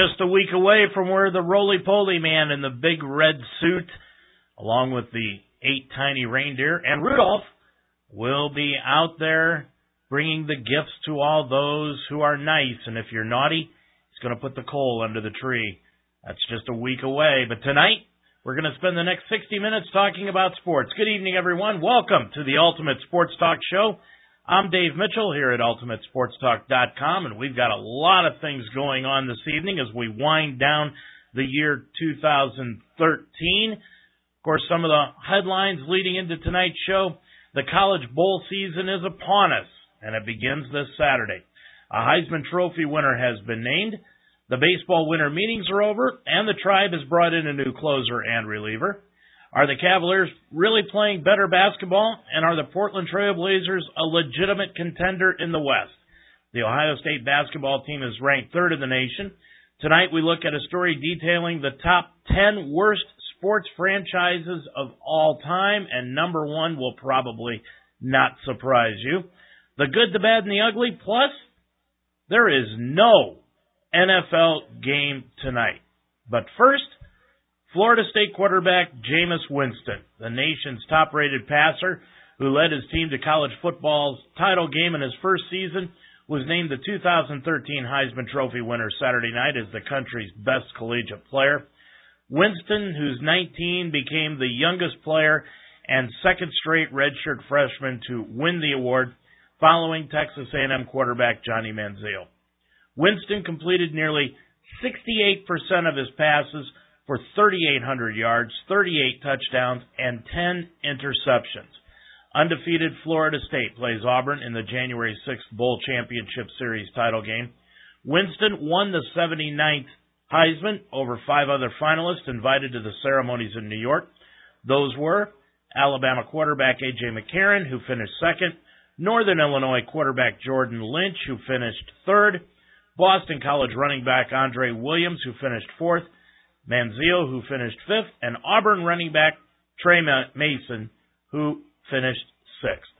just a week away from where the roly poly man in the big red suit, along with the eight tiny reindeer, and Rudolph will be out there bringing the gifts to all those who are nice. And if you're naughty, he's going to put the coal under the tree. That's just a week away. But tonight, we're going to spend the next 60 minutes talking about sports. Good evening, everyone. Welcome to the Ultimate Sports Talk Show. I'm Dave Mitchell here at UltimateSportsTalk.com, and we've got a lot of things going on this evening as we wind down the year 2013. Of course, some of the headlines leading into tonight's show the College Bowl season is upon us, and it begins this Saturday. A Heisman Trophy winner has been named. The baseball winter meetings are over, and the tribe has brought in a new closer and reliever. Are the Cavaliers really playing better basketball? And are the Portland Trail Blazers a legitimate contender in the West? The Ohio State basketball team is ranked third in the nation. Tonight we look at a story detailing the top 10 worst sports franchises of all time, and number one will probably not surprise you. The good, the bad, and the ugly, plus there is no NFL game tonight. But first, Florida State quarterback Jameis Winston, the nation's top rated passer who led his team to college football's title game in his first season, was named the 2013 Heisman Trophy winner Saturday night as the country's best collegiate player. Winston, who's 19, became the youngest player and second straight redshirt freshman to win the award following Texas A&M quarterback Johnny Manziel. Winston completed nearly 68% of his passes for 3,800 yards, 38 touchdowns, and 10 interceptions. Undefeated Florida State plays Auburn in the January 6th Bowl Championship Series title game. Winston won the 79th Heisman over five other finalists invited to the ceremonies in New York. Those were Alabama quarterback A.J. McCarron, who finished second, Northern Illinois quarterback Jordan Lynch, who finished third, Boston College running back Andre Williams, who finished fourth, Manziel, who finished fifth, and Auburn running back Tre Mason, who finished sixth.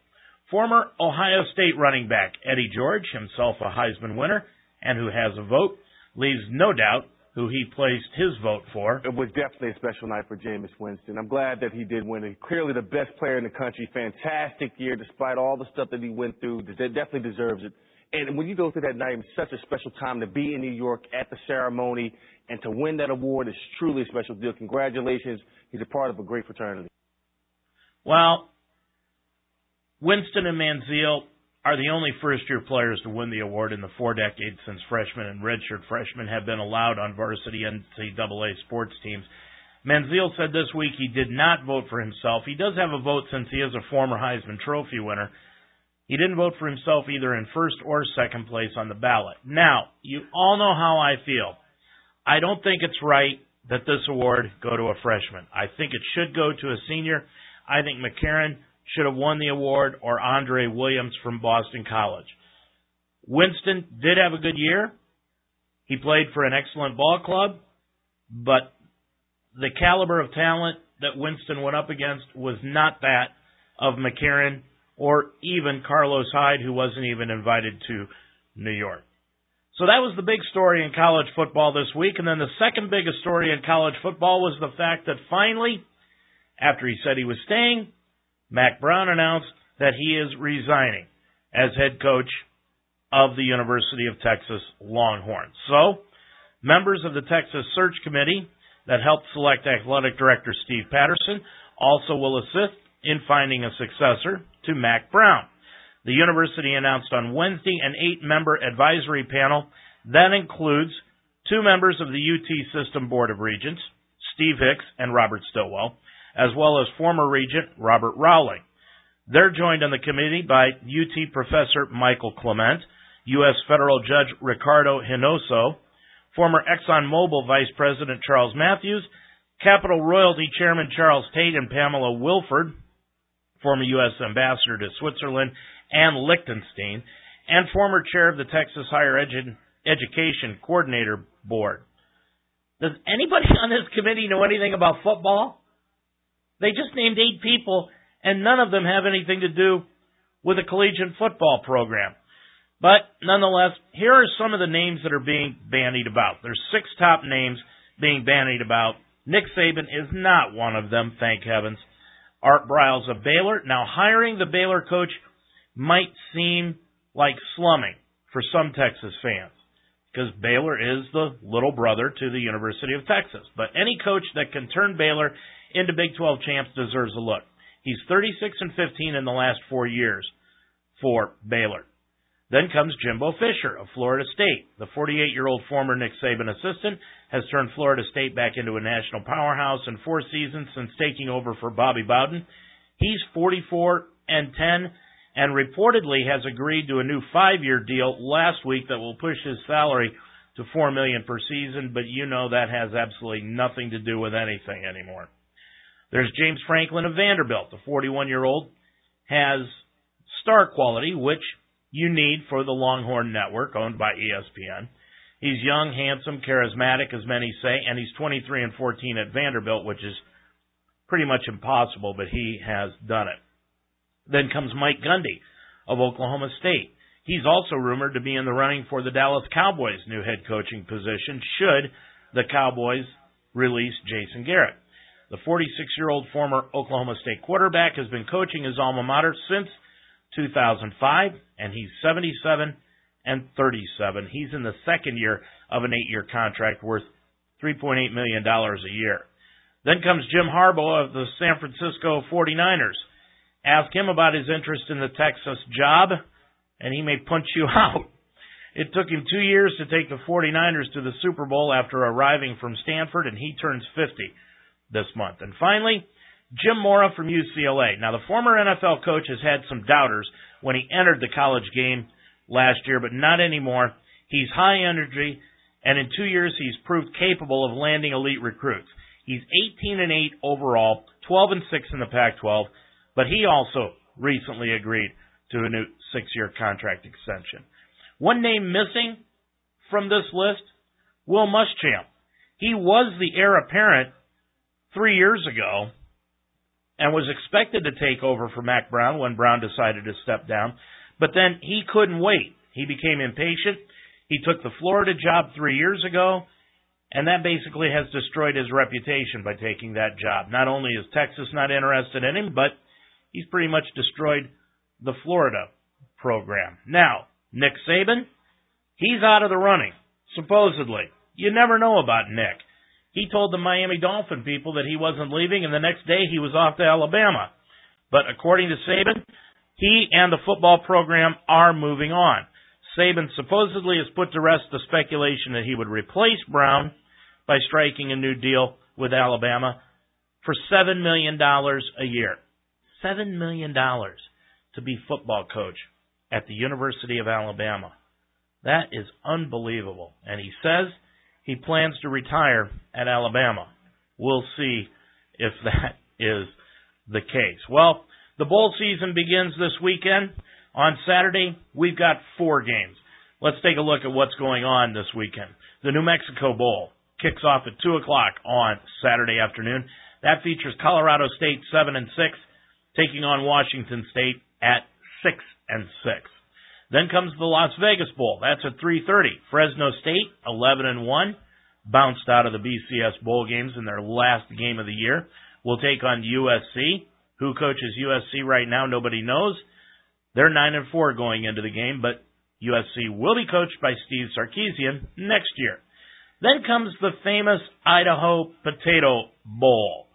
Former Ohio State running back Eddie George, himself a Heisman winner and who has a vote, leaves no doubt who he placed his vote for. It was definitely a special night for Jameis Winston. I'm glad that he did win it. Clearly the best player in the country. Fantastic year despite all the stuff that he went through. Definitely deserves it. And when you go through that night, it's such a special time to be in New York at the ceremony and to win that award is truly a special deal. Congratulations. He's a part of a great fraternity. Well, Winston and Manziel are the only first year players to win the award in the four decades since freshmen and redshirt freshmen have been allowed on varsity NCAA sports teams. Manziel said this week he did not vote for himself. He does have a vote since he is a former Heisman Trophy winner. He didn't vote for himself either in first or second place on the ballot. Now, you all know how I feel. I don't think it's right that this award go to a freshman. I think it should go to a senior. I think McCarron should have won the award or Andre Williams from Boston College. Winston did have a good year. He played for an excellent ball club, but the caliber of talent that Winston went up against was not that of McCarron or even Carlos Hyde, who wasn't even invited to New York. So that was the big story in college football this week. And then the second biggest story in college football was the fact that finally, after he said he was staying, Mack Brown announced that he is resigning as head coach of the University of Texas Longhorns. So, members of the Texas Search Committee that helped select athletic director Steve Patterson also will assist in finding a successor to Mack Brown. The university announced on Wednesday an eight member advisory panel that includes two members of the UT System Board of Regents, Steve Hicks and Robert Stillwell, as well as former Regent Robert Rowling. They're joined on the committee by UT Professor Michael Clement, U.S. Federal Judge Ricardo Hinojosa, former ExxonMobil Vice President Charles Matthews, Capital Royalty Chairman Charles Tate and Pamela Willeford, former U.S. Ambassador to Switzerland and Liechtenstein, and former chair of the Texas Higher Edu- Education Coordinator Board. Does anybody on this committee know anything about football? They just named eight people, and none of them have anything to do with a collegiate football program. But nonetheless, here are some of the names that are being bandied about. There's six top names being bandied about. Nick Saban is not one of them, thank heavens. Art Briles of Baylor. Now, hiring the Baylor coach might seem like slumming for some Texas fans because Baylor is the little brother to the University of Texas. But any coach that can turn Baylor into Big 12 champs deserves a look. He's 36 and 15 in the last four years for Baylor. Then comes Jimbo Fisher of Florida State. The 48 year old former Nick Saban assistant has turned Florida State back into a national powerhouse in four seasons since taking over for Bobby Bowden. He's 44 and 10 and reportedly has agreed to a new five-year deal last week that will push his salary to four million per season, but you know that has absolutely nothing to do with anything anymore. There's James Franklin of Vanderbilt. The 41-year-old has star quality, which you need for the Longhorn Network owned by ESPN. He's young, handsome, charismatic, as many say, and he's 23 and 14 at Vanderbilt, which is pretty much impossible, but he has done it. Then comes Mike Gundy of Oklahoma State. He's also rumored to be in the running for the Dallas Cowboys' new head coaching position should the Cowboys release Jason Garrett. The 46 year old former Oklahoma State quarterback has been coaching his alma mater since 2005, and he's 77 and 37. He's in the second year of an eight year contract worth $3.8 million a year. Then comes Jim Harbaugh of the San Francisco 49ers. Ask him about his interest in the Texas job, and he may punch you out. It took him two years to take the 49ers to the Super Bowl after arriving from Stanford, and he turns 50 this month. And finally, Jim Mora from UCLA. Now, the former NFL coach has had some doubters when he entered the college game last year, but not anymore. He's high energy, and in two years, he's proved capable of landing elite recruits. He's 18 and 8 overall, 12 and 6 in the Pac-12. But he also recently agreed to a new six year contract extension. One name missing from this list Will Muschamp. He was the heir apparent three years ago and was expected to take over for Mack Brown when Brown decided to step down. But then he couldn't wait. He became impatient. He took the Florida job three years ago, and that basically has destroyed his reputation by taking that job. Not only is Texas not interested in him, but he's pretty much destroyed the Florida program. Now, Nick Saban, he's out of the running, supposedly. You never know about Nick. He told the Miami Dolphin people that he wasn't leaving, and the next day he was off to Alabama. But according to Saban, he and the football program are moving on. Saban supposedly has put to rest the speculation that he would replace Brown by striking a new deal with Alabama for $7 million a year seven million dollars to be football coach at the University of Alabama. That is unbelievable. And he says he plans to retire at Alabama. We'll see if that is the case. Well, the bowl season begins this weekend. On Saturday, we've got four games. Let's take a look at what's going on this weekend. The New Mexico Bowl kicks off at 2 o'clock on Saturday afternoon. That features Colorado State 7 and 6 taking on Washington State at 6 and 6. Then comes the Las Vegas Bowl. That's at 3:30. Fresno State 11 and 1 bounced out of the BCS bowl games in their last game of the year. Will take on USC. Who coaches USC right now nobody knows. They're 9 and 4 going into the game, but USC will be coached by Steve Sarkisian next year. Then comes the famous Idaho Potato Bowl.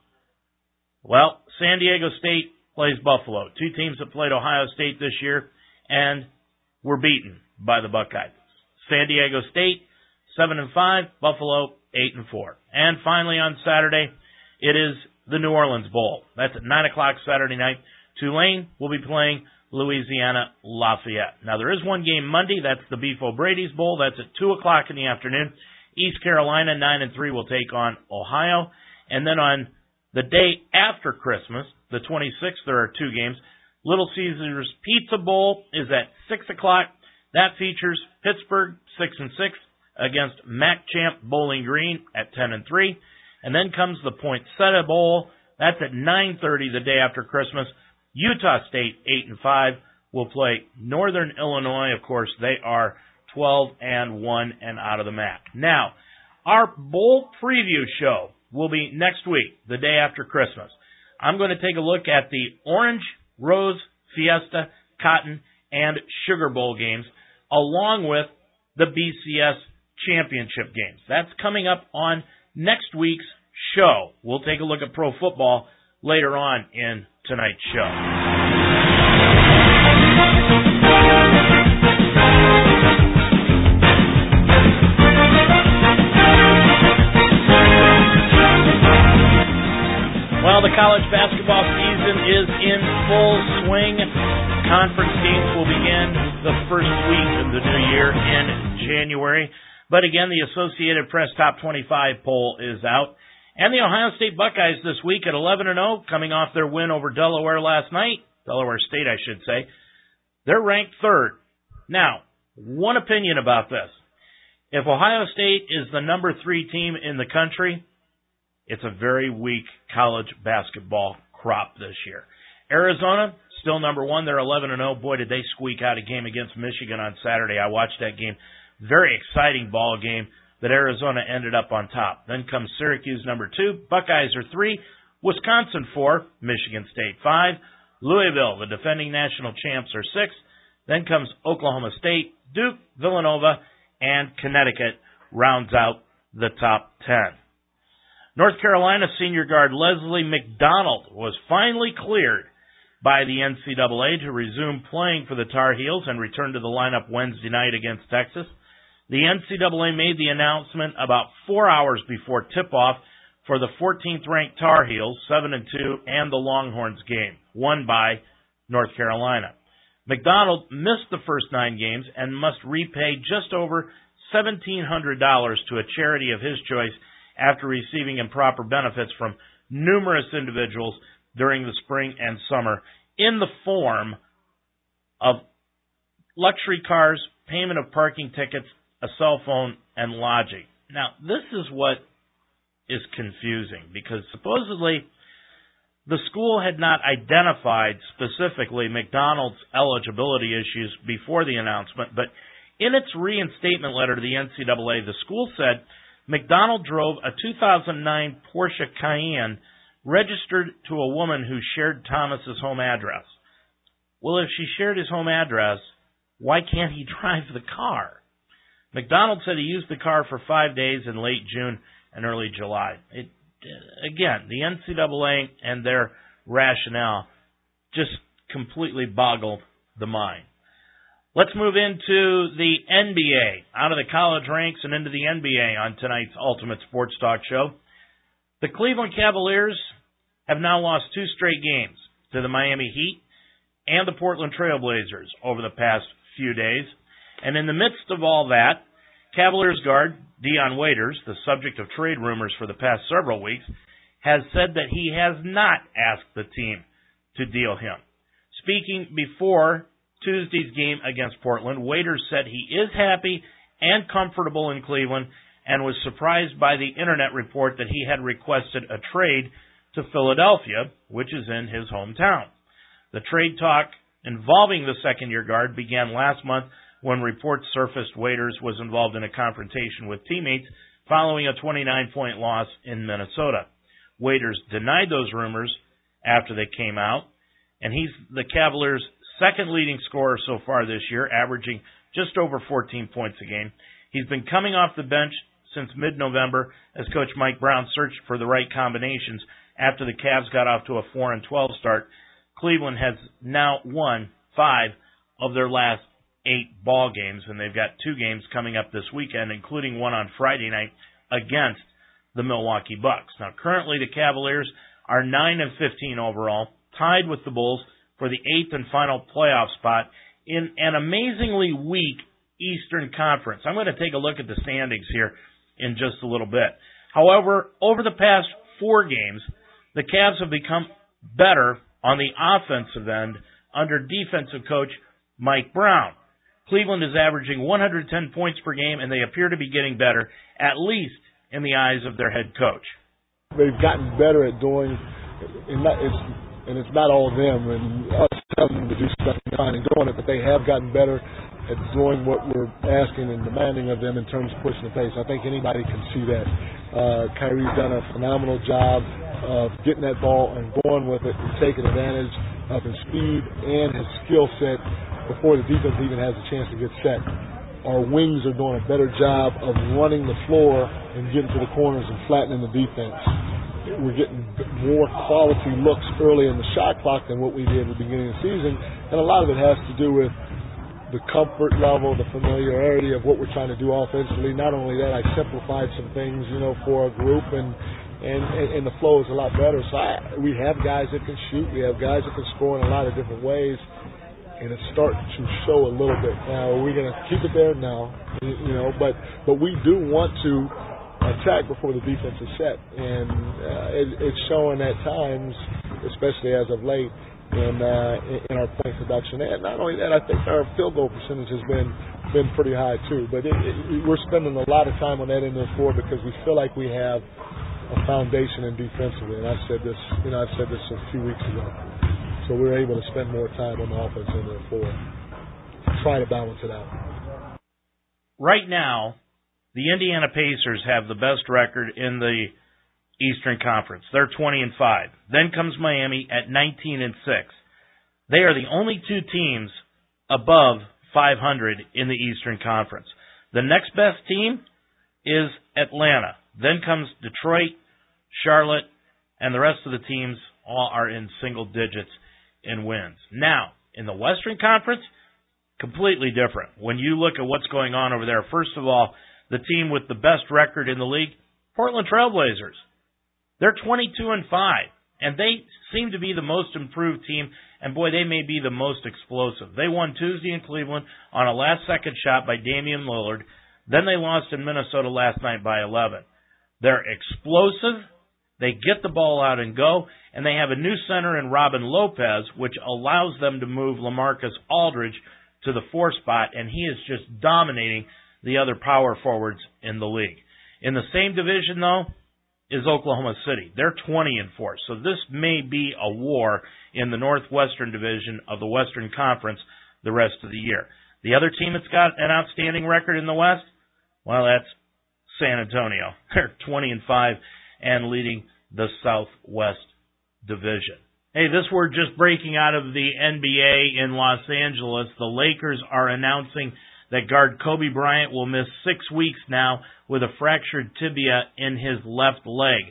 Well, San Diego State plays Buffalo. Two teams that played Ohio State this year and were beaten by the Buckeyes. San Diego State, seven and five, Buffalo, eight and four. And finally on Saturday, it is the New Orleans Bowl. That's at nine o'clock Saturday night. Tulane will be playing Louisiana Lafayette. Now there is one game Monday. That's the Beef O'Brady's Bowl. That's at two o'clock in the afternoon. East Carolina nine and three will take on Ohio, and then on the day after Christmas, the 26th, there are two games. Little Caesars Pizza Bowl is at 6 o'clock. That features Pittsburgh 6 and 6 against MAC Champ Bowling Green at 10 and 3. And then comes the Poinsettia Bowl. That's at 9:30 the day after Christmas. Utah State 8 and 5 will play Northern Illinois. Of course, they are 12 and 1 and out of the MAC. Now, our bowl preview show will be next week, the day after Christmas. I'm going to take a look at the Orange, Rose, Fiesta, Cotton, and Sugar Bowl games, along with the BCS championship games. That's coming up on next week's show. We'll take a look at pro football later on in tonight's show. But again, the Associated Press Top 25 poll is out. And the Ohio State Buckeyes this week at 11 and 0, coming off their win over Delaware last night, Delaware State, I should say. They're ranked third. Now, one opinion about this. If Ohio State is the number three team in the country, it's a very weak college basketball crop this year. Arizona, still number one. They're 11 and 0. Boy, did they squeak out a game against Michigan on Saturday. I watched that game. Very exciting ball game that Arizona ended up on top. Then comes Syracuse, number two. Buckeyes are three. Wisconsin, four. Michigan State, five. Louisville, the defending national champs, are six. Then comes Oklahoma State, Duke, Villanova, and Connecticut rounds out the top 10. North Carolina senior guard Leslie McDonald was finally cleared by the NCAA to resume playing for the Tar Heels and return to the lineup Wednesday night against Texas. The NCAA made the announcement about four hours before tip-off for the 14th ranked Tar Heels, 7 and 2, and the Longhorns game, won by North Carolina. McDonald missed the first nine games and must repay just over $1,700 to a charity of his choice after receiving improper benefits from numerous individuals during the spring and summer in the form of luxury cars, payment of parking tickets, a cell phone, and lodging. Now, this is what is confusing because supposedly the school had not identified specifically McDonald's eligibility issues before the announcement, but in its reinstatement letter to the NCAA, the school said McDonald drove a 2009 Porsche Cayenne registered to a woman who shared Thomas's home address. Well, if she shared his home address, why can't he drive the car? McDonald said he used the car for five days in late June and early July. It, again, the NCAA and their rationale just completely boggled the mind. Let's move into the NBA, out of the college ranks and into the NBA on tonight's Ultimate Sports Talk show. The Cleveland Cavaliers have now lost two straight games to the Miami Heat and the Portland Trailblazers over the past few days. And in the midst of all that, Cavaliers guard Dion Waiters, the subject of trade rumors for the past several weeks, has said that he has not asked the team to deal him. Speaking before Tuesday's game against Portland, Waiters said he is happy and comfortable in Cleveland and was surprised by the internet report that he had requested a trade to Philadelphia, which is in his hometown. The trade talk involving the second year guard began last month when reports surfaced Waiters was involved in a confrontation with teammates following a 29 point loss in Minnesota. Waiters denied those rumors after they came out, and he's the Cavaliers' second leading scorer so far this year, averaging just over 14 points a game. He's been coming off the bench since mid-November as coach Mike Brown searched for the right combinations after the Cavs got off to a 4 and 12 start. Cleveland has now won 5 of their last 8 ball games and they've got two games coming up this weekend including one on Friday night against the Milwaukee Bucks. Now currently the Cavaliers are 9 and 15 overall, tied with the Bulls for the eighth and final playoff spot in an amazingly weak Eastern Conference. I'm going to take a look at the standings here in just a little bit. However, over the past four games, the Cavs have become better on the offensive end under defensive coach Mike Brown. Cleveland is averaging 110 points per game, and they appear to be getting better, at least in the eyes of their head coach. They've gotten better at doing, and it's and it's not all them and us telling them to do stuff and doing it, but they have gotten better at doing what we're asking and demanding of them in terms of pushing the pace. I think anybody can see that. Uh, Kyrie's done a phenomenal job of getting that ball and going with it and taking advantage of his speed and his skill set before the defense even has a chance to get set. Our wings are doing a better job of running the floor and getting to the corners and flattening the defense. We're getting more quality looks early in the shot clock than what we did at the beginning of the season, and a lot of it has to do with the comfort level, the familiarity of what we're trying to do offensively. Not only that, I simplified some things, you know, for our group, and and and the flow is a lot better. So I, we have guys that can shoot, we have guys that can score in a lot of different ways, and it's starting to show a little bit. Now, are we going to keep it there? No, you know, but but we do want to attack before the defense is set, and uh, it, it's showing at times, especially as of late in uh, in our point production. And not only that, I think our field goal percentage has been been pretty high too. But it, it, we're spending a lot of time on that end of the floor because we feel like we have a foundation in defensively. And I said this, you know, I said this a few weeks ago. So we're able to spend more time on the offense end of the floor, try to balance it out. Right now, the Indiana Pacers have the best record in the Eastern Conference. They're 20 and 5. Then comes Miami at 19 and 6. They are the only two teams above 500 in the Eastern Conference. The next best team is Atlanta. Then comes Detroit, Charlotte, and the rest of the teams all are in single digits in wins. Now, in the Western Conference, completely different. When you look at what's going on over there, first of all, the team with the best record in the league, Portland Trailblazers. They're 22 and 5, and they seem to be the most improved team. And boy, they may be the most explosive. They won Tuesday in Cleveland on a last second shot by Damian Lillard. Then they lost in Minnesota last night by 11. They're explosive. They get the ball out and go, and they have a new center in Robin Lopez, which allows them to move LaMarcus Aldridge to the four spot, and he is just dominating the other power forwards in the league. In the same division, though, is Oklahoma City. They're 20 and 4. So this may be a war in the Northwestern Division of the Western Conference the rest of the year. The other team that's got an outstanding record in the West, well, that's San Antonio. They're 20 and 5 and leading the Southwest Division. Hey, this word just breaking out of the NBA in Los Angeles. The Lakers are announcing that guard Kobe Bryant will miss six weeks now with a fractured tibia in his left leg.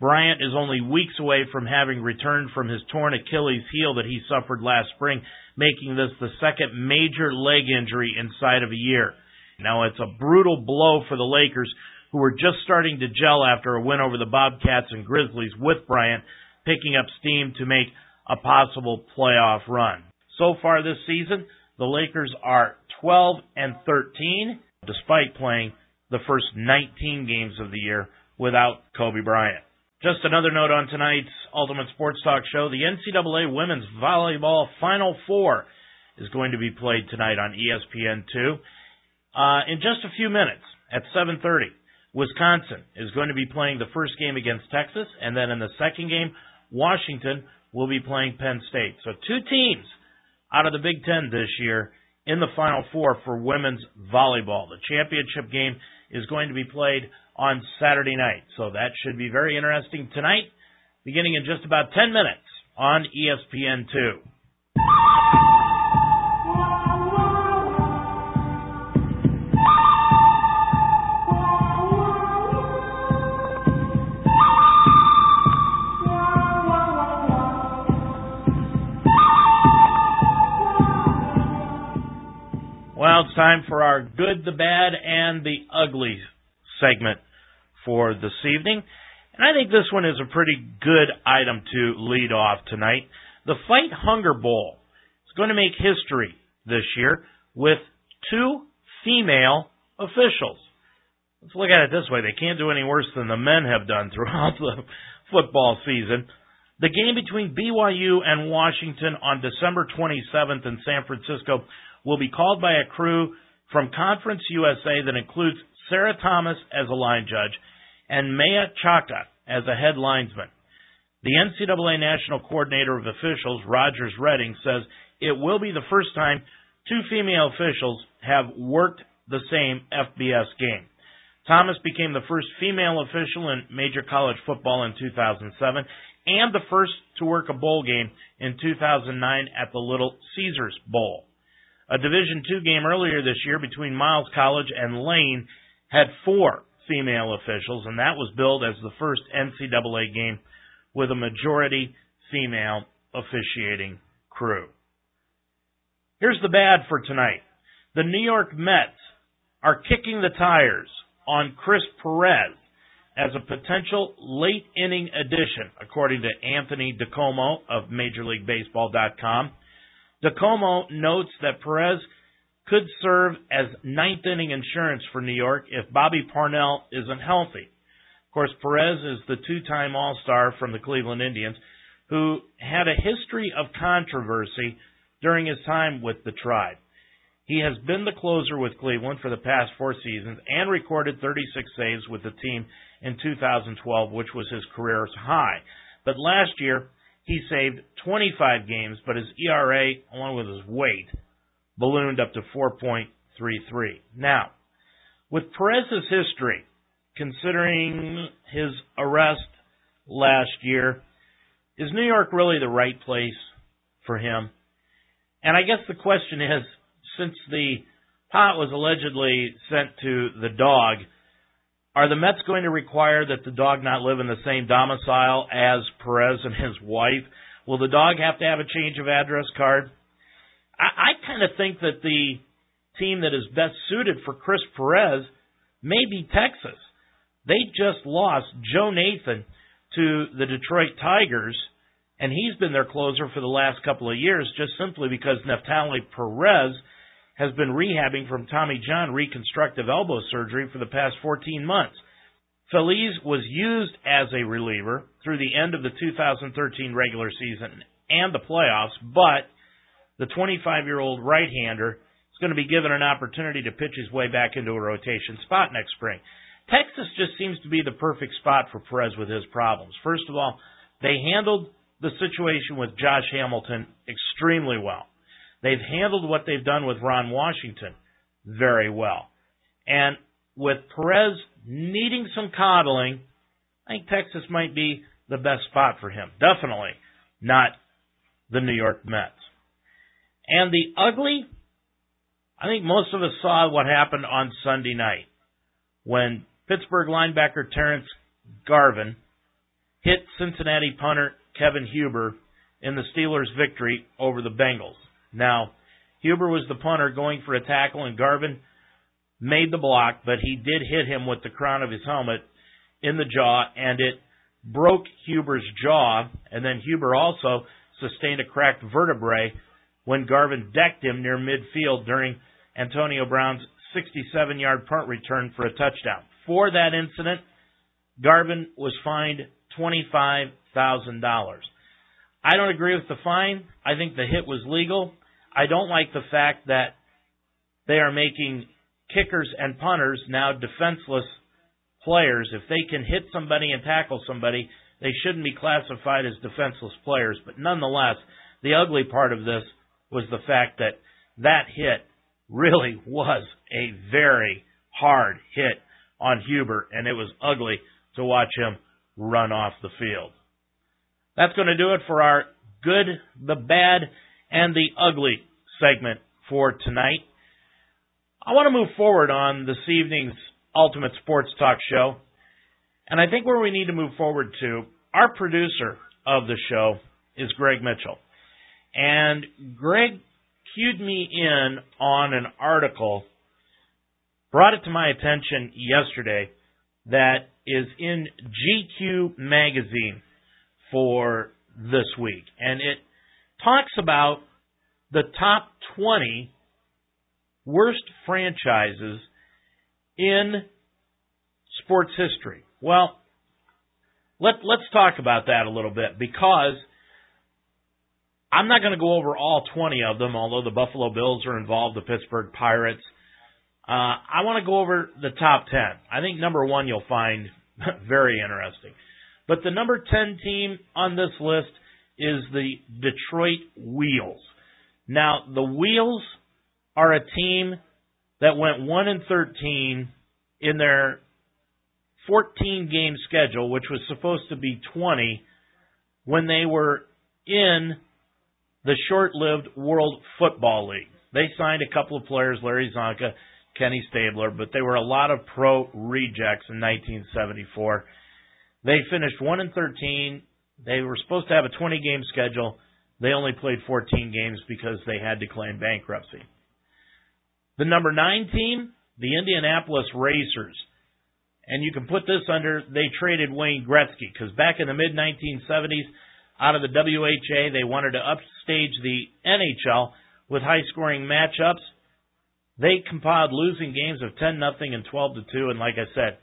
Bryant is only weeks away from having returned from his torn Achilles heel that he suffered last spring, making this the second major leg injury inside of a year. Now it's a brutal blow for the Lakers, who were just starting to gel after a win over the Bobcats and Grizzlies with Bryant, picking up steam to make a possible playoff run. So far this season, the Lakers are 12 and 13, despite playing the first 19 games of the year without Kobe Bryant. Just another note on tonight's Ultimate Sports Talk show. The NCAA Women's Volleyball Final Four is going to be played tonight on ESPN2. Uh, in just a few minutes at 7:30, Wisconsin is going to be playing the first game against Texas, and then in the second game, Washington will be playing Penn State. So two teams out of the Big Ten this year in the Final Four for women's volleyball. The championship game is going to be played on Saturday night. So that should be very interesting tonight, beginning in just about 10 minutes on ESPN2. Time for our good, the bad, and the ugly segment for this evening. And I think this one is a pretty good item to lead off tonight. The Fight Hunger Bowl is going to make history this year with two female officials. Let's look at it this way. They can't do any worse than the men have done throughout the football season. The game between BYU and Washington on December 27th in San Francisco will be called by a crew from Conference USA that includes Sarah Thomas as a line judge and Maia Chaka as a head linesman. The NCAA National Coordinator of Officials, Rogers Redding, says it will be the first time two female officials have worked the same FBS game. Thomas became the first female official in major college football in 2007 and the first to work a bowl game in 2009 at the Little Caesars Bowl. A Division II game earlier this year between Miles College and Lane had four female officials, and that was billed as the first NCAA game with a majority female officiating crew. Here's the bad for tonight. The New York Mets are kicking the tires on Chris Perez as a potential late inning addition, according to Anthony DiComo of MajorLeagueBaseball.com. DiComo notes that Perez could serve as ninth inning insurance for New York if Bobby Parnell isn't healthy. Of course, Perez is the two time All Star from the Cleveland Indians who had a history of controversy during his time with the Tribe. He has been the closer with Cleveland for the past four seasons and recorded 36 saves with the team in 2012, which was his career's high. But last year, he saved 25 games, but his ERA, along with his weight, ballooned up to 4.33. Now, with Perez's history, considering his arrest last year, is New York really the right place for him? And I guess the question is, since the pot was allegedly sent to the dog, are the Mets going to require that the dog not live in the same domicile as Perez and his wife? Will the dog have to have a change of address card? I, I kind of think that the team that is best suited for Chris Perez may be Texas. They just lost Joe Nathan to the Detroit Tigers, and he's been their closer for the last couple of years just simply because Neftali Perez has been rehabbing from Tommy John reconstructive elbow surgery for the past 14 months. Feliz was used as a reliever through the end of the 2013 regular season and the playoffs, but the 25 year old right hander is going to be given an opportunity to pitch his way back into a rotation spot next spring. Texas just seems to be the perfect spot for Perez with his problems. First of all, they handled the situation with Josh Hamilton extremely well. They've handled what they've done with Ron Washington very well. And with Perez needing some coddling, I think Texas might be the best spot for him. Definitely not the New York Mets. And the ugly, I think most of us saw what happened on Sunday night when Pittsburgh linebacker Terrence Garvin hit Cincinnati punter Kevin Huber in the Steelers' victory over the Bengals. Now, Huber was the punter going for a tackle, and Garvin made the block, but he did hit him with the crown of his helmet in the jaw, and it broke Huber's jaw, and then Huber also sustained a cracked vertebrae when Garvin decked him near midfield during Antonio Brown's 67 yard punt return for a touchdown. For that incident, Garvin was fined $25,000. I don't agree with the fine. I think the hit was legal. I don't like the fact that they are making kickers and punters now defenseless players. If they can hit somebody and tackle somebody, they shouldn't be classified as defenseless players. But nonetheless, the ugly part of this was the fact that that hit really was a very hard hit on Huber, and it was ugly to watch him run off the field. That's going to do it for our good, the bad, and the ugly segment for tonight. I want to move forward on this evening's Ultimate Sports Talk show. And I think where we need to move forward to, our producer of the show is Greg Mitchell. And Greg cued me in on an article, brought it to my attention yesterday, that is in GQ magazine for this week. And it talks about the top 20 worst franchises in sports history. Well, let, let's talk about that a little bit because I'm not going to go over all 20 of them, although the Buffalo Bills are involved, the Pittsburgh Pirates. Uh, I want to go over the top 10. I think number one you'll find very interesting. But the number 10 team on this list is the Detroit Wheels. Now, the Wheels are a team that went 1 and 13 in their 14 game schedule, which was supposed to be 20 when they were in the short lived World Football League. They signed a couple of players, Larry Csonka, Kenny Stabler, but they were a lot of pro rejects in 1974. They finished 1 and 13. They were supposed to have a 20 game schedule. They only played 14 games because they had to claim bankruptcy. The number 9 team, the Indianapolis Racers. And you can put this under they traded Wayne Gretzky because back in the mid 1970s, out of the WHA, they wanted to upstage the NHL with high scoring matchups. They compiled losing games of 10 nothing and 12 to 2 and like I said,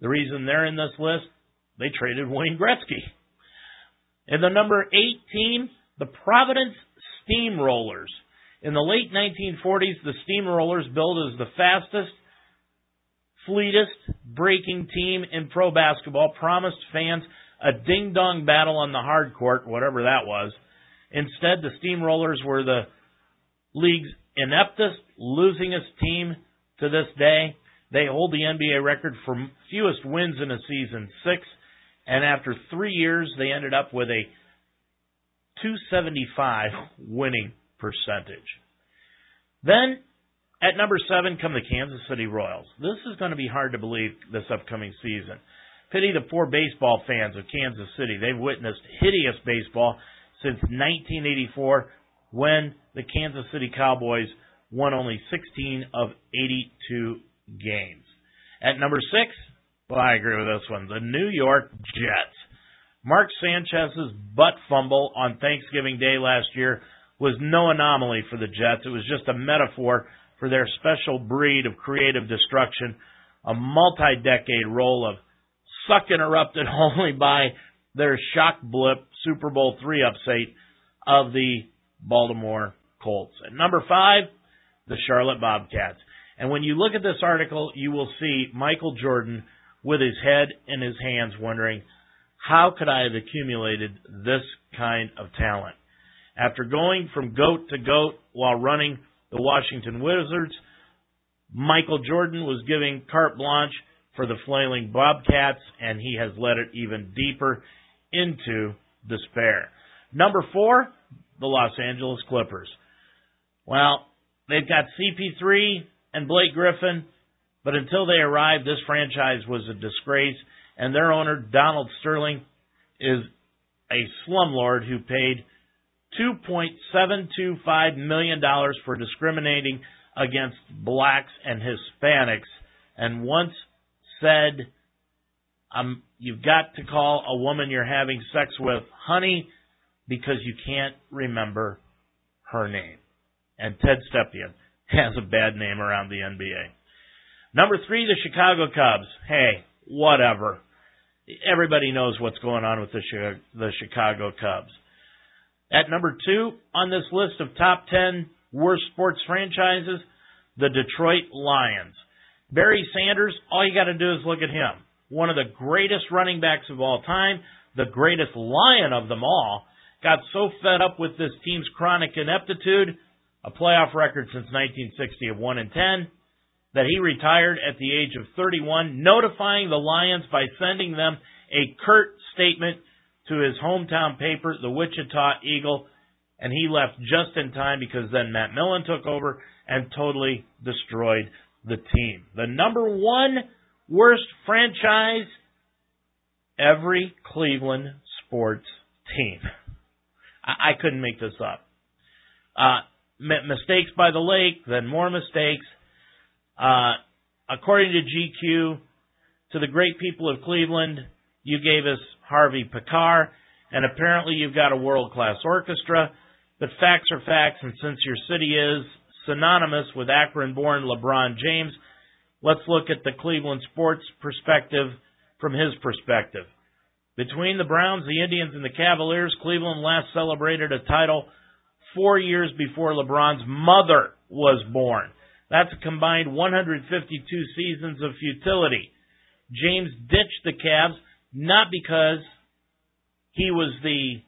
the reason they're in this list, they traded Wayne Gretzky. In the number 8 team, the Providence Steamrollers. In the late 1940s, the Steamrollers billed as the fastest, fleetest breaking team in pro basketball, promised fans a ding dong battle on the hard court, whatever that was. Instead, the Steamrollers were the league's ineptest, losingest team to this day. They hold the NBA record for fewest wins in a season, six, and after three years, they ended up with a 275 winning percentage. Then, at number seven come the Kansas City Royals. This is going to be hard to believe this upcoming season. Pity the poor baseball fans of Kansas City. They've witnessed hideous baseball since 1984 when the Kansas City Cowboys won only 16 of 82 games. At number six, well, I agree with this one, the New York Jets. Mark Sanchez's butt fumble on Thanksgiving Day last year was no anomaly for the Jets. It was just a metaphor for their special breed of creative destruction, a multi-decade role of suck interrupted only by their shock blip Super Bowl three upset of the Baltimore Colts. At number five, the Charlotte Bobcats. And when you look at this article, you will see Michael Jordan with his head in his hands wondering, how could I have accumulated this kind of talent? After going from goat to goat while running the Washington Wizards, Michael Jordan was giving carte blanche for the flailing Bobcats, and he has led it even deeper into despair. Number four, the Los Angeles Clippers. Well, they've got CP3 and Blake Griffin, but until they arrived, this franchise was a disgrace, and their owner, Donald Sterling, is a slumlord who paid $2.725 million for discriminating against blacks and Hispanics, and once said, um, you've got to call a woman you're having sex with honey because you can't remember her name. And Ted Stepien has a bad name around the NBA. Number three, the Chicago Cubs. Hey, whatever. Everybody knows what's going on with the the Chicago Cubs. At number two on this list of top ten worst sports franchises, the Detroit Lions. Barry Sanders, all you got to do is look at him. One of the greatest running backs of all time, the greatest lion of them all, got so fed up with this team's chronic ineptitude, a playoff record since 1960 of 1 and 10, that he retired at the age of 31, notifying the Lions by sending them a curt statement to his hometown paper, the Wichita Eagle, and he left just in time because then Matt Millen took over and totally destroyed the team. The number one worst franchise, every Cleveland sports team. I, I couldn't make this up. Uh, mistakes by the lake, then more mistakes. Uh, according to GQ, to the great people of Cleveland, you gave us Harvey Pekar, and apparently you've got a world class orchestra. But facts are facts, and since your city is synonymous with Akron born LeBron James, let's look at the Cleveland sports perspective from his perspective. Between the Browns, the Indians, and the Cavaliers, Cleveland last celebrated a title four years before LeBron's mother was born. That's a combined 152 seasons of futility. James ditched the Cavs not because he was the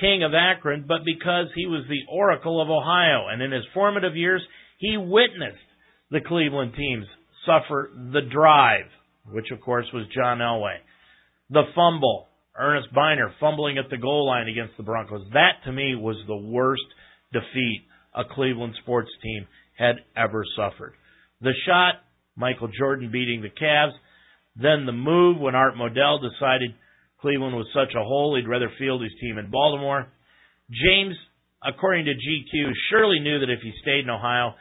king of Akron, but because he was the oracle of Ohio. And in his formative years, he witnessed the Cleveland teams suffer the drive, which of course was John Elway, the fumble, Ernest Byner fumbling at the goal line against the Broncos. That to me was the worst defeat a Cleveland sports team had ever suffered. The shot, Michael Jordan beating the Cavs, then the move when Art Modell decided Cleveland was such a hole he'd rather field his team in Baltimore. James, according to GQ, surely knew that if he stayed in Ohio,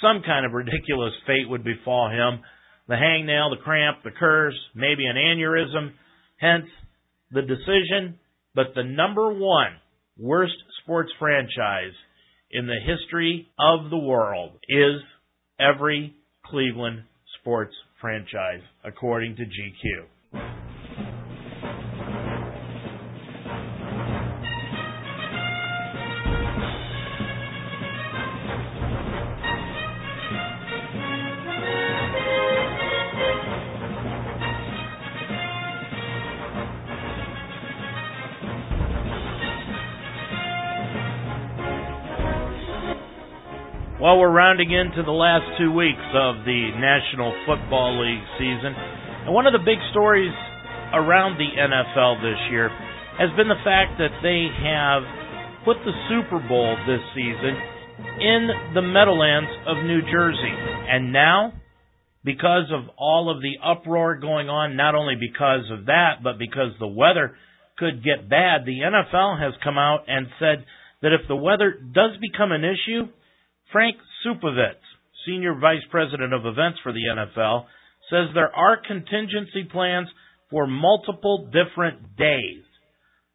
some kind of ridiculous fate would befall him. The hangnail, the cramp, the curse, maybe an aneurysm. Hence, the decision, but the number one worst sports franchise in the history of the world is every Cleveland sports franchise, according to GQ. Well, we're rounding into the last two weeks of the National Football League season. And one of the big stories around the NFL this year has been the fact that they have put the Super Bowl this season in the Meadowlands of New Jersey. And now, because of all of the uproar going on, not only because of that, but because the weather could get bad, the NFL has come out and said that if the weather does become an issue, Frank Supovitz, Senior Vice President of Events for the NFL, says there are contingency plans for multiple different days.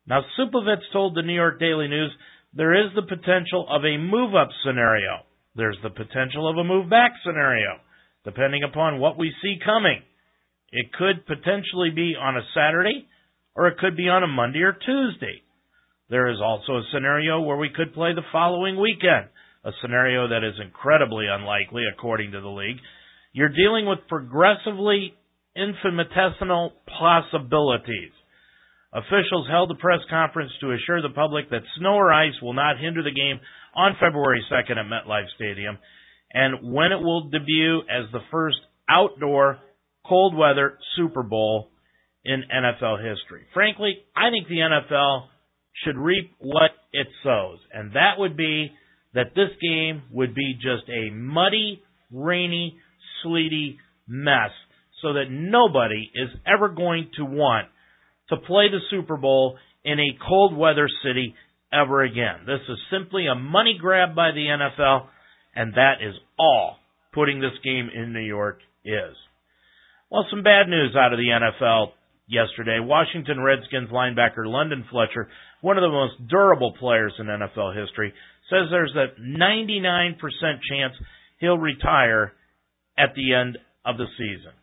Now, Supovitz told the New York Daily News there is the potential of a move up scenario. There's the potential of a move back scenario, depending upon what we see coming. It could potentially be on a Saturday, or it could be on a Monday or Tuesday. There is also a scenario where we could play the following weekend a scenario that is incredibly unlikely according to the league. You're dealing with progressively infinitesimal possibilities. Officials held a press conference to assure the public that snow or ice will not hinder the game on February 2nd at MetLife Stadium and when it will debut as the first outdoor cold weather Super Bowl in NFL history. Frankly, I think the NFL should reap what it sows, and that would be that this game would be just a muddy, rainy, sleety mess so that nobody is ever going to want to play the Super Bowl in a cold weather city ever again. This is simply a money grab by the NFL, and that is all putting this game in New York is. Well, some bad news out of the NFL yesterday. Washington Redskins linebacker London Fletcher, one of the most durable players in NFL history, says there's a 99% chance he'll retire at the end of the season.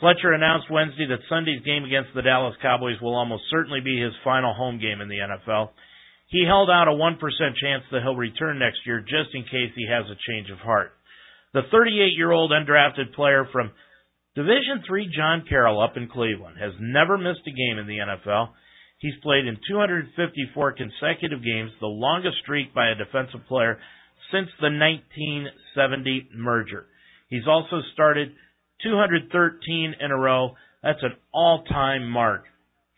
Fletcher announced Wednesday that Sunday's game against the Dallas Cowboys will almost certainly be his final home game in the NFL. He held out a 1% chance that he'll return next year just in case he has a change of heart. The 38-year-old undrafted player from Division III John Carroll up in Cleveland has never missed a game in the NFL He's played in 254 consecutive games, the longest streak by a defensive player since the 1970 merger. He's also started 213 in a row. That's an all-time mark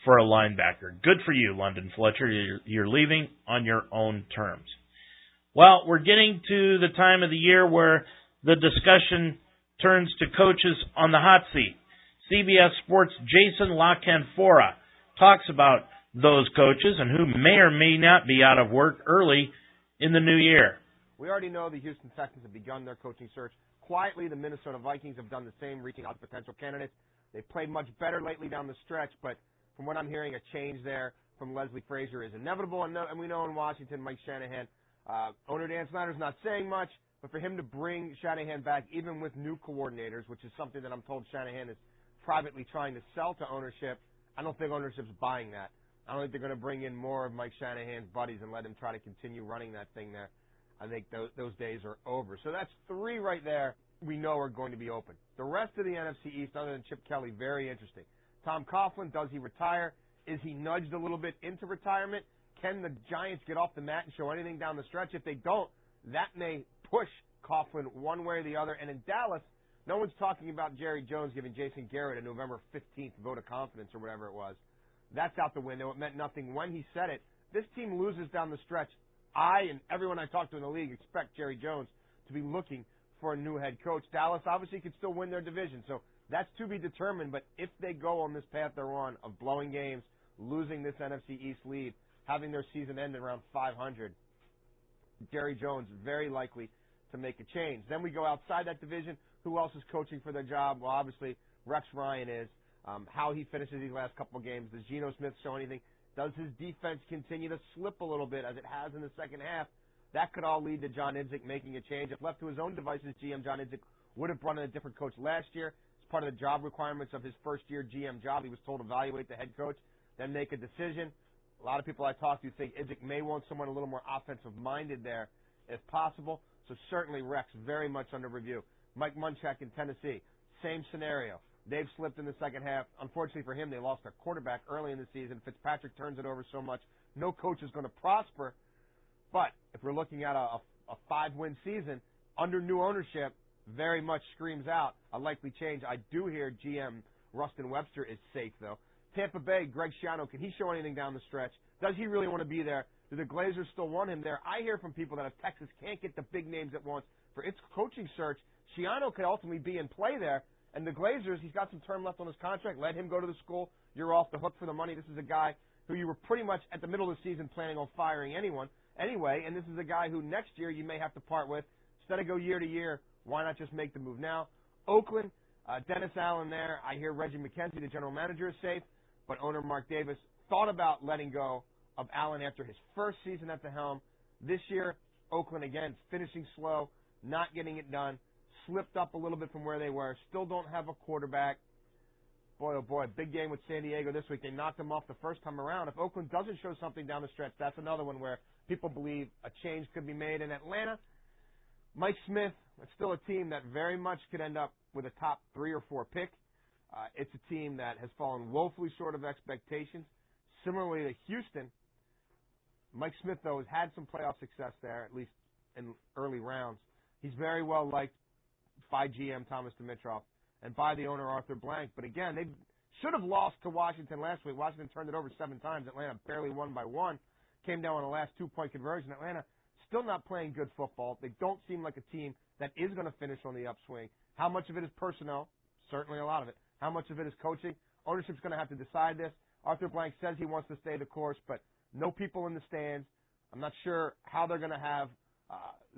for a linebacker. Good for you, London Fletcher. You're leaving on your own terms. Well, we're getting to the time of the year where the discussion turns to coaches on the hot seat. CBS Sports' Jason La Canfora talks about those coaches and who may or may not be out of work early in the new year. We already know the Houston Texans have begun their coaching search. Quietly, the Minnesota Vikings have done the same, reaching out to potential candidates. They've played much better lately down the stretch, but from what I'm hearing, a change there from Leslie Frazier is inevitable. And, we know in Washington, Mike Shanahan, uh, owner Dan Snyder's not saying much, but for him to bring Shanahan back, even with new coordinators, which is something that I'm told Shanahan is privately trying to sell to ownership, I don't think ownership's buying that. I don't think they're going to bring in more of Mike Shanahan's buddies and let him try to continue running that thing there. I think those, those days are over. So that's three right there we know are going to be open. The rest of the NFC East, other than Chip Kelly, very interesting. Tom Coughlin, does he retire? Is he nudged a little bit into retirement? Can the Giants get off the mat and show anything down the stretch? If they don't, that may push Coughlin one way or the other. And in Dallas, no one's talking about Jerry Jones giving Jason Garrett a November 15th vote of confidence or whatever it was. That's out the window. It meant nothing when he said it. This team loses down the stretch. I and everyone I talk to in the league expect Jerry Jones to be looking for a new head coach. Dallas obviously could still win their division, so that's to be determined. But if they go on this path they're on of blowing games, losing this NFC East lead, having their season end at around 500, Jerry Jones is very likely to make a change. Then we go outside that division. Who else is coaching for their job? Well, obviously Rex Ryan is. Um, how he finishes these last couple of games. Does Geno Smith show anything? Does his defense continue to slip a little bit as it has in the second half? That could all lead to John Idzik making a change. If left to his own devices, GM John Idzik would have brought in a different coach last year. It's part of the job requirements of his first year GM job. He was told to evaluate the head coach, then make a decision. A lot of people I talk to think Idzik may want someone a little more offensive minded there if possible. So certainly Rex very much under review. Mike Munchak in Tennessee, same scenario. They've slipped in the second half. Unfortunately for him, they lost their quarterback early in the season. Fitzpatrick turns it over so much. No coach is going to prosper. But if we're looking at a, a five-win season under new ownership, very much screams out a likely change. I do hear GM Ruston Webster is safe though. Tampa Bay, Greg Schiano, can he show anything down the stretch? Does he really want to be there? Do the Glazers still want him there? I hear from people that if Texas can't get the big names at once for its coaching search, Schiano could ultimately be in play there. And the Glazers, he's got some term left on his contract. Let him go to the school. You're off the hook for the money. This is a guy who you were pretty much at the middle of the season planning on firing anyone anyway. And this is a guy who next year you may have to part with. Instead of go year to year, why not just make the move now? Oakland, uh, Dennis Allen there. I hear Reggie McKenzie, the general manager, is safe, but owner Mark Davis thought about letting go of Allen after his first season at the helm. This year, Oakland again finishing slow, not getting it done slipped up a little bit from where they were. Still don't have a quarterback. Boy, oh boy, big game with San Diego this week. They knocked them off the first time around. If Oakland doesn't show something down the stretch, that's another one where people believe a change could be made. In Atlanta, Mike Smith, it's still a team that very much could end up with a top three or four pick. Uh, it's a team that has fallen woefully short of expectations. Similarly to Houston, Mike Smith, though, has had some playoff success there, at least in early rounds. He's very well liked by GM Thomas Dimitroff and by the owner Arthur Blank. But again, they should have lost to Washington last week. Washington turned it over seven times. Atlanta barely won by one. Came down on the last two point conversion. Atlanta still not playing good football. They don't seem like a team that is going to finish on the upswing. How much of it is personnel? Certainly a lot of it. How much of it is coaching? Ownership's going to have to decide this. Arthur Blank says he wants to stay the course, but no people in the stands. I'm not sure how they're going to have uh,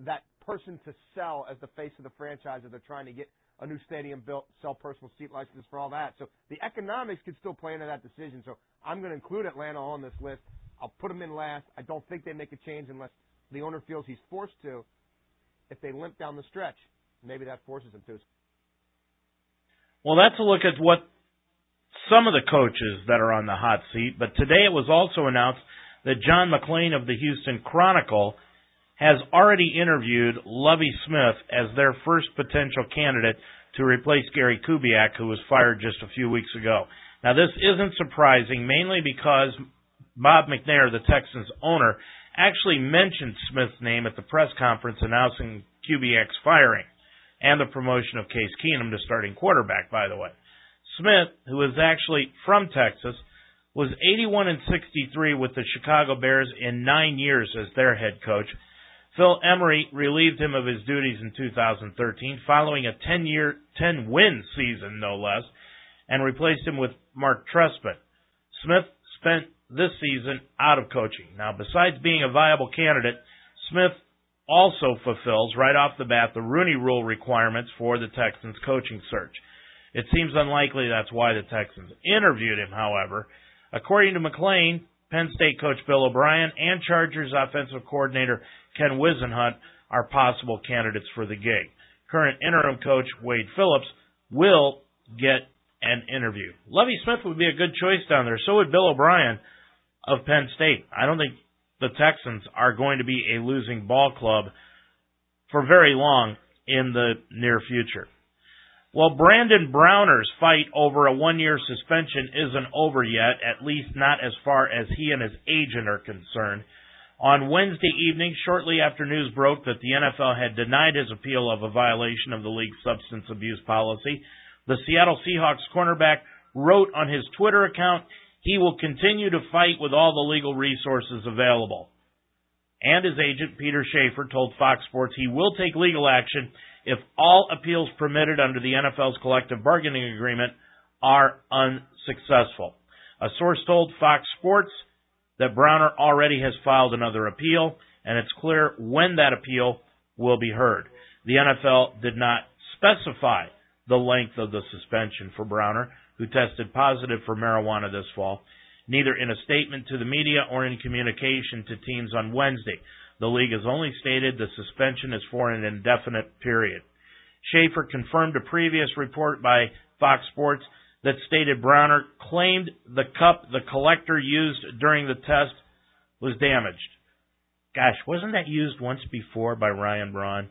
that person to sell as the face of the franchise as they're trying to get a new stadium built, sell personal seat licenses for all that. So the economics could still play into that decision. So I'm going to include Atlanta on this list. I'll put them in last. I don't think they make a change unless the owner feels he's forced to. If they limp down the stretch, maybe that forces him to. Well, that's a look at what some of the coaches that are on the hot seat. But today it was also announced that John McClain of the Houston Chronicle – has already interviewed Lovie Smith as their first potential candidate to replace Gary Kubiak, who was fired just a few weeks ago. Now, this isn't surprising, mainly because Bob McNair, the Texans owner, actually mentioned Smith's name at the press conference announcing Kubiak's firing and the promotion of Case Keenum to starting quarterback, by the way. Smith, who is actually from Texas, was 81 and 63 with the Chicago Bears in nine years as their head coach Phil Emery relieved him of his duties in 2013 following a 10-year, 10-win season, no less, and replaced him with Mark Trestman. Smith spent this season out of coaching. Now, besides being a viable candidate, Smith also fulfills right off the bat the Rooney Rule requirements for the Texans coaching search. It seems unlikely that's why the Texans interviewed him, however. According to McClain, Penn State coach Bill O'Brien and Chargers offensive coordinator Ken Whisenhunt are possible candidates for the gig. Current interim coach Wade Phillips will get an interview. Lovie Smith would be a good choice down there. So would Bill O'Brien of Penn State. I don't think the Texans are going to be a losing ball club for very long in the near future. Well, Brandon Browner's fight over a one year suspension isn't over yet, at least not as far as he and his agent are concerned. On Wednesday evening, shortly after news broke that the NFL had denied his appeal of a violation of the league's substance abuse policy, the Seattle Seahawks cornerback wrote on his Twitter account he will continue to fight with all the legal resources available. And his agent, Peter Schaffer, told Fox Sports he will take legal action if all appeals permitted under the NFL's collective bargaining agreement are unsuccessful. A source told Fox Sports that Browner already has filed another appeal, and it's clear when that appeal will be heard. The NFL did not specify the length of the suspension for Browner, who tested positive for marijuana this fall, neither in a statement to the media or in communication to teams on Wednesday. The league has only stated the suspension is for an indefinite period. Schaffer confirmed a previous report by Fox Sports that stated Browner claimed the cup the collector used during the test was damaged. Gosh, wasn't that used once before by Ryan Braun?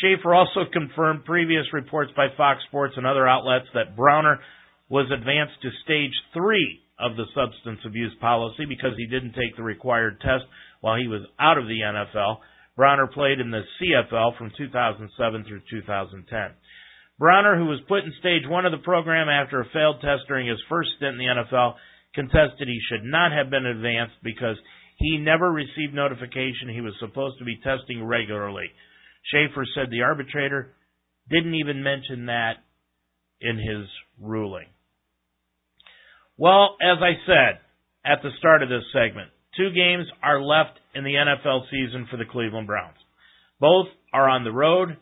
Schaffer also confirmed previous reports by Fox Sports and other outlets that Browner was advanced to stage three of the substance abuse policy because he didn't take the required test while he was out of the NFL. Browner played in the CFL from 2007 through 2010. Browner, who was put in stage one of the program after a failed test during his first stint in the NFL, contested he should not have been advanced because he never received notification he was supposed to be testing regularly. Schaffer said the arbitrator didn't even mention that in his ruling. Well, as I said at the start of this segment, two games are left in the NFL season for the Cleveland Browns. Both are on the road,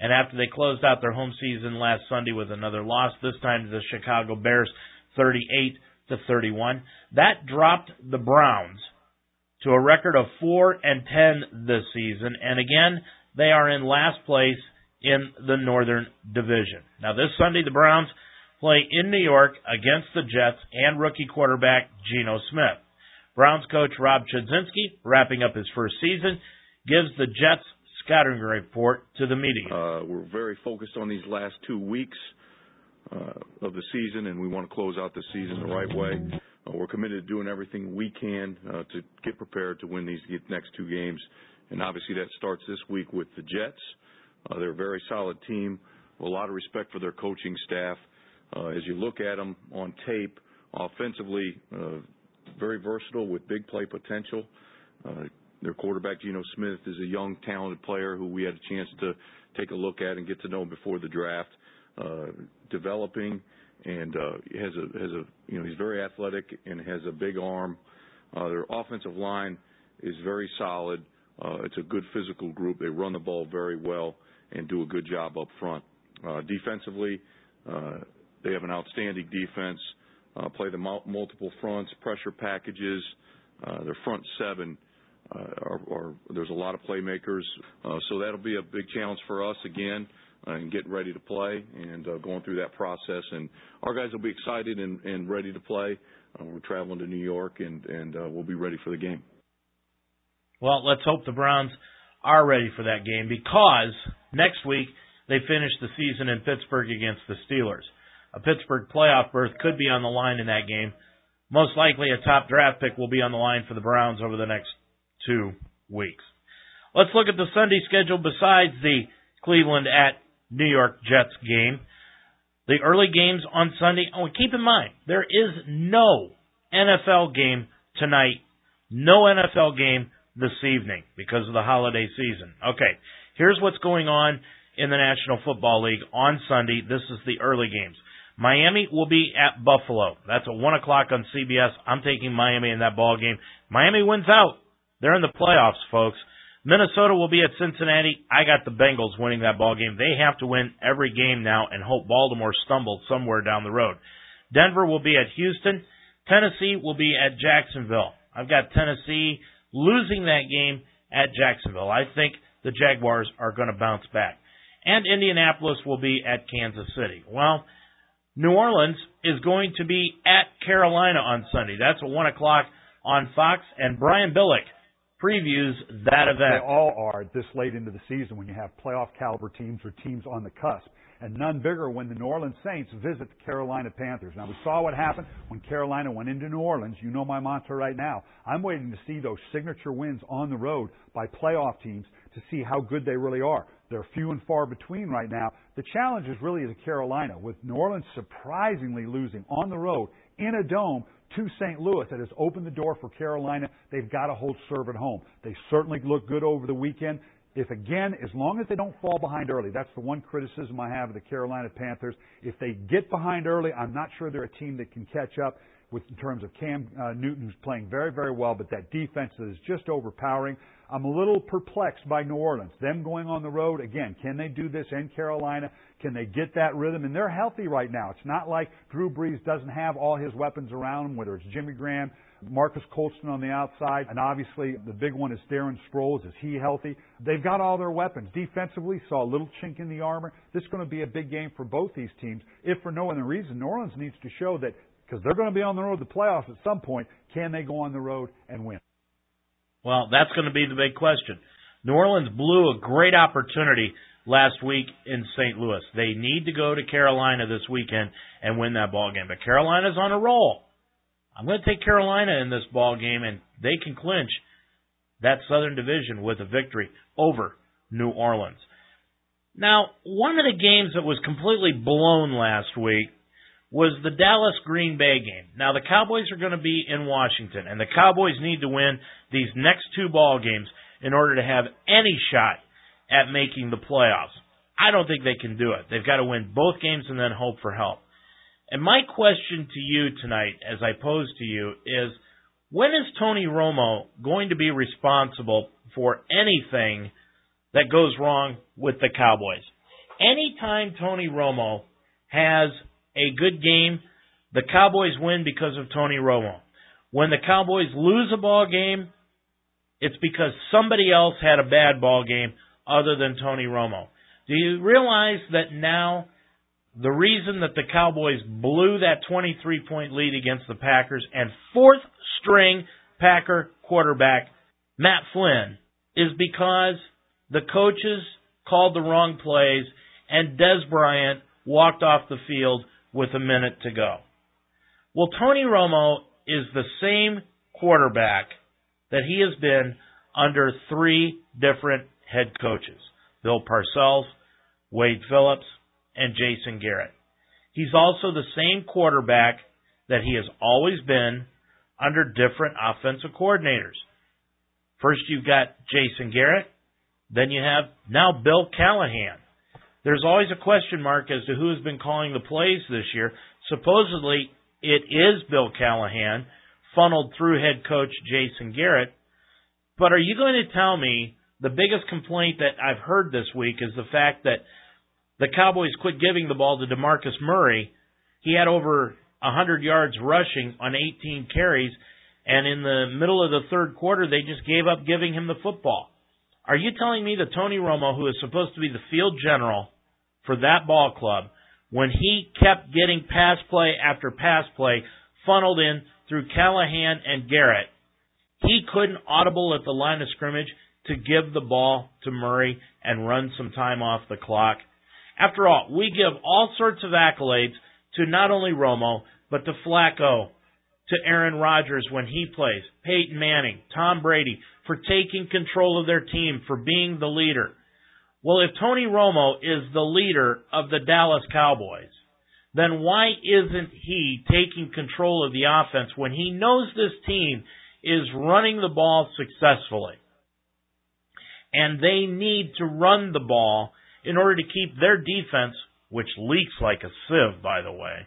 and after they closed out their home season last Sunday with another loss, this time to the Chicago Bears 38 to 31, that dropped the Browns to a record of 4 and 10 this season, and again, they are in last place in the Northern Division. Now this Sunday the Browns play in New York against the Jets and rookie quarterback Geno Smith. Browns coach Rob Chudzinski, wrapping up his first season, gives the Jets scouting report to the media. Uh, we're very focused on these last two weeks uh, of the season, and we want to close out the season the right way. Uh, we're committed to doing everything we can uh, to get prepared to win these next two games, and obviously that starts this week with the Jets. Uh, they're a very solid team, a lot of respect for their coaching staff. Uh, as you look at them on tape, offensively, uh, very versatile with big play potential. Uh, their quarterback, Geno Smith, is a young, talented player who we had a chance to take a look at and get to know before the draft. Uh, developing and uh, has a has a you know he's very athletic and has a big arm. Uh, their offensive line is very solid. Uh, it's a good physical group. They run the ball very well and do a good job up front. Uh, defensively, uh, they have an outstanding defense, uh, play the multiple fronts, pressure packages. Uh, their front seven there's a lot of playmakers, uh, so that'll be a big challenge for us again uh, and getting ready to play and uh, going through that process. And our guys will be excited and, ready to play. Uh, we're traveling to New York and uh, we'll be ready for the game. Well, let's hope the Browns are ready for that game because next week they finish the season in Pittsburgh against the Steelers. A Pittsburgh playoff berth could be on the line in that game. Most likely a top draft pick will be on the line for the Browns over the next two weeks. Let's look at the Sunday schedule besides the Cleveland at New York Jets game. The early games on Sunday. Oh, keep in mind, there is no NFL game tonight. No NFL game this evening because of the holiday season. Okay, here's what's going on in the National Football League on Sunday. This is the early games. Miami will be at Buffalo. That's at one o'clock on CBS. I'm taking Miami in that ball game. Miami wins out. They're in the playoffs, folks. Minnesota will be at Cincinnati. I got the Bengals winning that ball game. They have to win every game now and hope Baltimore stumbles somewhere down the road. Denver will be at Houston. Tennessee will be at Jacksonville. I've got Tennessee losing that game at Jacksonville. I think the Jaguars are going to bounce back. And Indianapolis will be at Kansas City. Well, New Orleans is going to be at Carolina on Sunday. That's at 1 o'clock on Fox. And Brian Billick previews that event. They all are this late into the season when you have playoff caliber teams or teams on the cusp. And none bigger when the New Orleans Saints visit the Carolina Panthers. Now, we saw what happened when Carolina went into New Orleans. You know my mantra right now. I'm waiting to see those signature wins on the road by playoff teams to see how good they really are. They're few and far between right now. The challenge is really to Carolina, with New Orleans surprisingly losing on the road in a dome to St. Louis that has opened the door for Carolina. They've got to hold serve at home. They certainly look good over the weekend. If again, as long as they don't fall behind early, that's the one criticism I have of the Carolina Panthers. If they get behind early, I'm not sure they're a team that can catch up with in terms of Cam uh, Newton, who's playing very, very well, but that defense is just overpowering. I'm a little perplexed by New Orleans. Them going on the road again. Can they do this in Carolina? Can they get that rhythm? And they're healthy right now. It's not like Drew Brees doesn't have all his weapons around him, whether it's Jimmy Graham, Marques Colston on the outside, and obviously the big one is Darren Sproles. Is he healthy? They've got all their weapons. Defensively, saw a little chink in the armor. This is going to be a big game for both these teams, if for no other reason. New Orleans needs to show that because they're going to be on the road to the playoffs at some point. Can they go on the road and win? Well, that's going to be the big question. New Orleans blew a great opportunity last week in St. Louis. They need to go to Carolina this weekend and win that ball game. But Carolina's on a roll. I'm going to take Carolina in this ball game, and they can clinch that Southern Division with a victory over New Orleans. Now, one of the games that was completely blown last week was the Dallas Green Bay game. Now the Cowboys are going to be in Washington and the Cowboys need to win these next two ball games in order to have any shot at making the playoffs. I don't think they can do it. They've got to win both games and then hope for help. And my question to you tonight, as I pose to you, is when is Tony Romo going to be responsible for anything that goes wrong with the Cowboys? Anytime Tony Romo has a good game, the Cowboys win because of Tony Romo. When the Cowboys lose a ball game, it's because somebody else had a bad ball game other than Tony Romo. Do you realize that now the reason that the Cowboys blew that 23 point lead against the Packers and fourth string Packer quarterback Matt Flynn is because the coaches called the wrong plays and Dez Bryant walked off the field with a minute to go. Well, Tony Romo is the same quarterback that he has been under three different head coaches Bill Parcells, Wade Phillips, and Jason Garrett. He's also the same quarterback that he has always been under different offensive coordinators. First, you've got Jason Garrett, then you have now Bill Callahan. There's always a question mark as to who has been calling the plays this year. Supposedly, it is Bill Callahan, funneled through head coach Jason Garrett. But are you going to tell me the biggest complaint that I've heard this week is the fact that the Cowboys quit giving the ball to DeMarcus Murray? He had over 100 yards rushing on 18 carries, and in the middle of the third quarter, they just gave up giving him the football. Are you telling me that Tony Romo, who is supposed to be the field general for that ball club, when he kept getting pass play after pass play funneled in through Callahan and Garrett, he couldn't audible at the line of scrimmage to give the ball to Murray and run some time off the clock? After all, we give all sorts of accolades to not only Romo, but to Flacco, to Aaron Rodgers when he plays, Peyton Manning, Tom Brady, for taking control of their team, for being the leader. Well, if Tony Romo is the leader of the Dallas Cowboys, then why isn't he taking control of the offense when he knows this team is running the ball successfully? And they need to run the ball in order to keep their defense, which leaks like a sieve, by the way,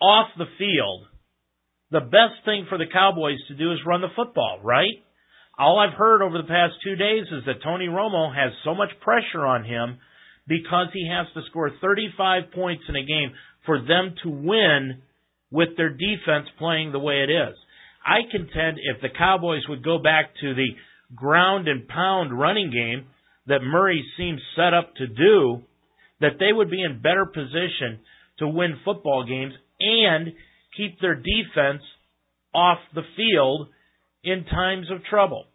off the field the best thing for the Cowboys to do is run the football, right? All I've heard over the past two days is that Tony Romo has so much pressure on him because he has to score 35 points in a game for them to win with their defense playing the way it is. I contend if the Cowboys would go back to the ground and pound running game that Murray seems set up to do, that they would be in better position to win football games and keep their defense off the field in times of trouble.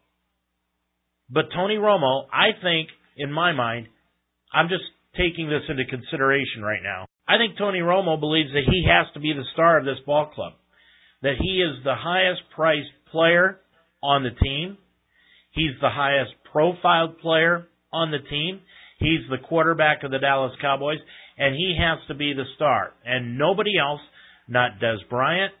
But Tony Romo, I think, in my mind, I'm just taking this into consideration right now. I think Tony Romo believes that he has to be the star of this ball club, that he is the highest priced player on the team. He's the highest profiled player on the team. He's the quarterback of the Dallas Cowboys, and he has to be the star. And nobody else, not Dez Bryant,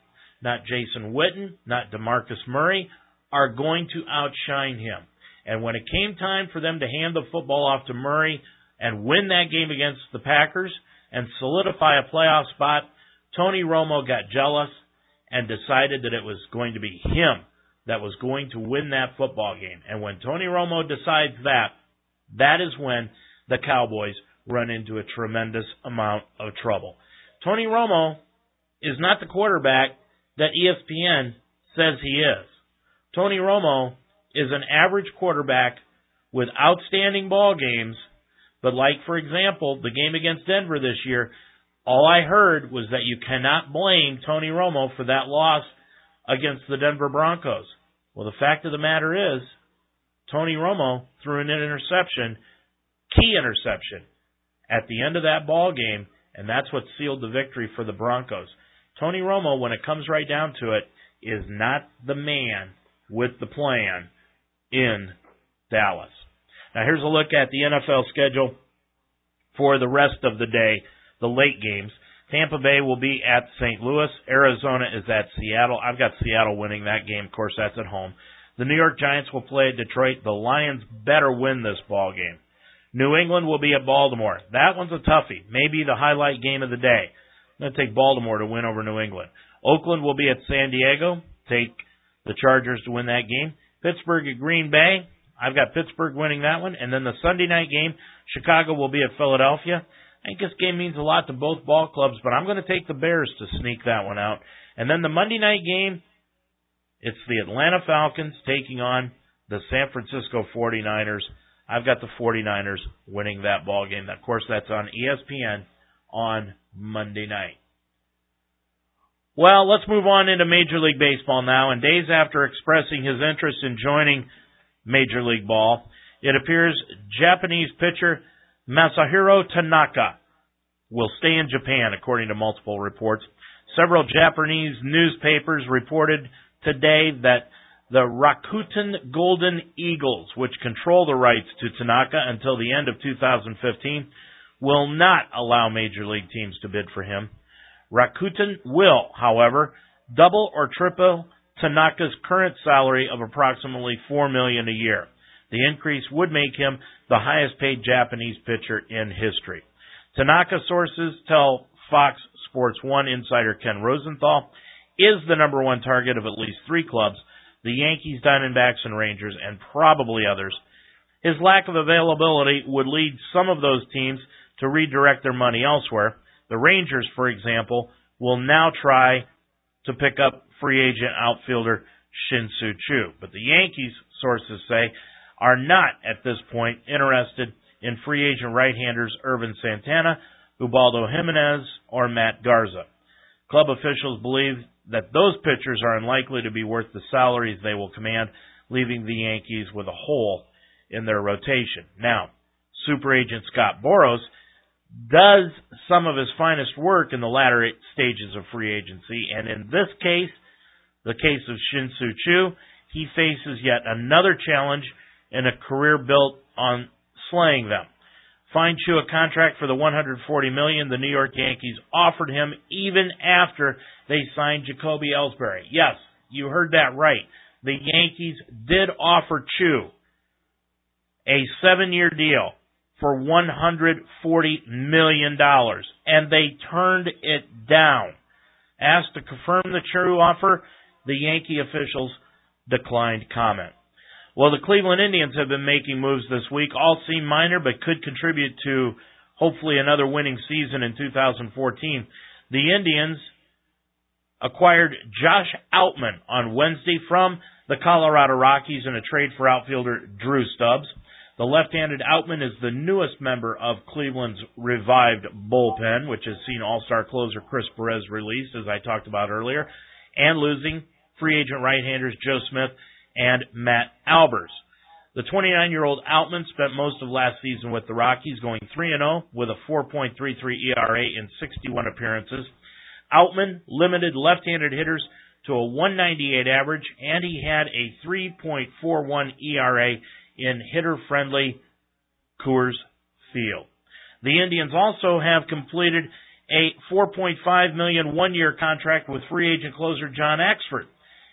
not Jason Witten, not DeMarcus Murray, are going to outshine him. And when it came time for them to hand the football off to Murray and win that game against the Packers and solidify a playoff spot, Tony Romo got jealous and decided that it was going to be him that was going to win that football game. And when Tony Romo decides that, that is when the Cowboys run into a tremendous amount of trouble. Tony Romo is not the quarterback that ESPN says he is. Tony Romo is an average quarterback with outstanding ball games, but like for example, the game against Denver this year, all I heard was that you cannot blame Tony Romo for that loss against the Denver Broncos. Well, the fact of the matter is, Tony Romo threw an interception, key interception, at the end of that ball game, and that's what sealed the victory for the Broncos. Tony Romo, when it comes right down to it, is not the man with the plan in Dallas. Now here's a look at the NFL schedule for the rest of the day, the late games. Tampa Bay will be at St. Louis. Arizona is at Seattle. I've got Seattle winning that game. Of course, that's at home. The New York Giants will play at Detroit. The Lions better win this ball game. New England will be at Baltimore. That one's a toughie. Maybe the highlight game of the day. I'm going to take Baltimore to win over New England. Oakland will be at San Diego. Take the Chargers to win that game. Pittsburgh at Green Bay. I've got Pittsburgh winning that one. And then the Sunday night game, Chicago will be at Philadelphia. I think this game means a lot to both ball clubs, but I'm going to take the Bears to sneak that one out. And then the Monday night game, it's the Atlanta Falcons taking on the San Francisco 49ers. I've got the 49ers winning that ball game. Of course, that's on ESPN on Monday night. Well, let's move on into Major League Baseball now. And days after expressing his interest in joining Major League Ball, it appears Japanese pitcher Masahiro Tanaka will stay in Japan, according to multiple reports. Several Japanese newspapers reported today that the Rakuten Golden Eagles, which control the rights to Tanaka until the end of 2015, will not allow major league teams to bid for him. Rakuten will, however, double or triple Tanaka's current salary of approximately four million a year. The increase would make him the highest paid Japanese pitcher in history. Tanaka sources tell Fox Sports 1 insider Ken Rosenthal is the number one target of at least three clubs, the Yankees, Diamondbacks, and Rangers, and probably others. His lack of availability would lead some of those teams to redirect their money elsewhere. The Rangers, for example, will now try to pick up free agent outfielder Shin-Soo Choo. But the Yankees, sources say, are not at this point interested in free agent right-handers Ervin Santana, Ubaldo Jimenez, or Matt Garza. Club officials believe that those pitchers are unlikely to be worth the salaries they will command, leaving the Yankees with a hole in their rotation. Now, super agent Scott Boras does some of his finest work in the latter stages of free agency, and in this case, the case of Shin-Soo Choo, he faces yet another challenge in a career built on slaying them. Find Choo a contract for the 140 million the New York Yankees offered him even after they signed Jacoby Ellsbury. Yes, you heard that right. The Yankees did offer Choo a seven-year deal for 140 million dollars, and they turned it down. Asked to confirm the Choo offer, the Yankee officials declined comment. Well, the Cleveland Indians have been making moves this week. All seem minor, but could contribute to hopefully another winning season in 2014. The Indians acquired Josh Outman on Wednesday from the Colorado Rockies in a trade for outfielder Drew Stubbs. The left-handed Outman is the newest member of Cleveland's revived bullpen, which has seen all-star closer Chris Perez released, as I talked about earlier, and losing free agent right-handers Joe Smith and Matt Albers. The 29 year old Outman spent most of last season with the Rockies, going 3 0 with a 4.33 ERA in 61 appearances. Outman limited left handed hitters to a 198 average, and he had a 3.41 ERA in hitter friendly Coors Field. The Indians also have completed a 4.5 million one-year contract with free agent closer John Axford.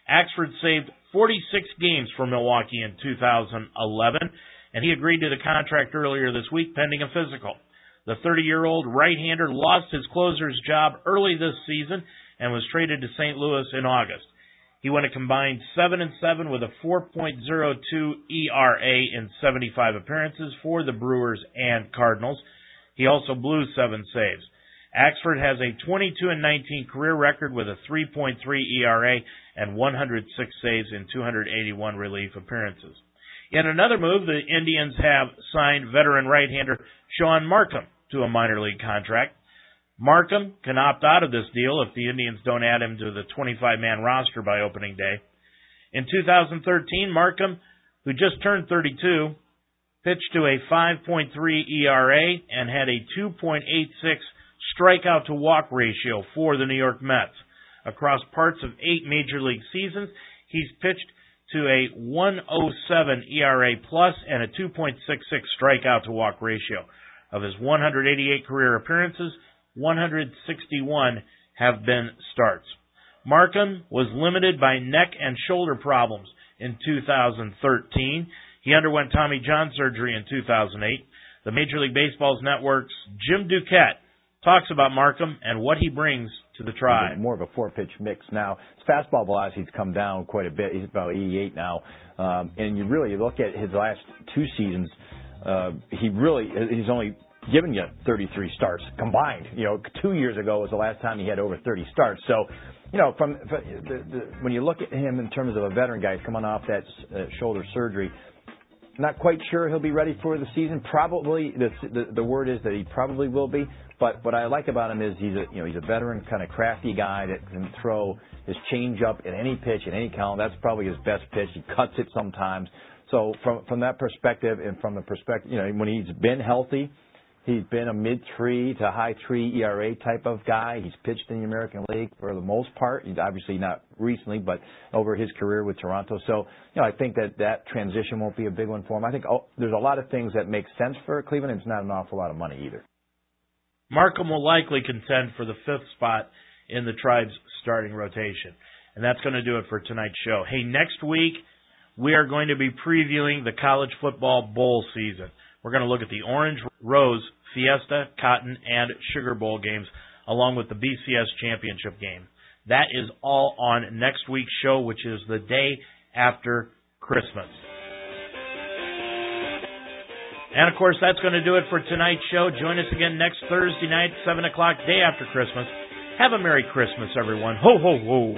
Axford saved 46 games for Milwaukee in 2011, and he agreed to the contract earlier this week pending a physical. The 30-year-old right-hander lost his closer's job early this season and was traded to St. Louis in August. He went a combined 7 and 7 with a 4.02 ERA in 75 appearances for the Brewers and Cardinals. He also blew 7 saves. Axford has a 22 and 19 career record with a 3.3 ERA and 106 saves in 281 relief appearances. In another move, the Indians have signed veteran right-hander Shaun Marcum to a minor league contract. Marcum can opt out of this deal if the Indians don't add him to the 25-man roster by opening day. In 2013, Marcum, who just turned 32, pitched to a 5.3 ERA and had a 2.86 strikeout to walk ratio for the New York Mets. Across parts of eight major league seasons, he's pitched to a 107 ERA plus and a 2.66 strikeout to walk ratio. Of his 188 career appearances, 161 have been starts. Marcum was limited by neck and shoulder problems in 2013. He underwent Tommy John surgery in 2008. The Major League Baseball's network's Jim Duquette talks about Marcum and what he brings to the tribe. More of a four pitch mix now. His fastball velocity's come down quite a bit. He's about 88 now. Um, and you really look at his last two seasons, uh, he really he's only given you 33 starts combined. You know, two years ago was the last time he had over 30 starts. So, you know, from, from the, the, when you look at him in terms of a veteran guy coming off that uh, shoulder surgery, not quite sure he'll be ready for the season. Probably the, the the word is that he probably will be. But what I like about him is he's a you know he's a veteran kind of crafty guy that can throw his changeup at any pitch at any count. That's probably his best pitch. He cuts it sometimes. So from from that perspective and from the perspective you know when he's been healthy, He's been a mid three to high three ERA type of guy. He's pitched in the American League for the most part. He's obviously not recently, but over his career with Toronto. So, you know, I think that that transition won't be a big one for him. I think oh, there's a lot of things that make sense for Cleveland. It's not an awful lot of money either. Marcum will likely contend for the fifth spot in the Tribe's starting rotation. And that's going to do it for tonight's show. Hey, next week, we are going to be previewing the college football bowl season. We're going to look at the Orange Rose Fiesta, Cotton, and Sugar Bowl games, along with the BCS Championship game. That is all on next week's show, which is the day after Christmas. And of course, that's going to do it for tonight's show. Join us again next Thursday night, 7 o'clock, day after Christmas. Have a Merry Christmas, everyone. Ho, ho, ho.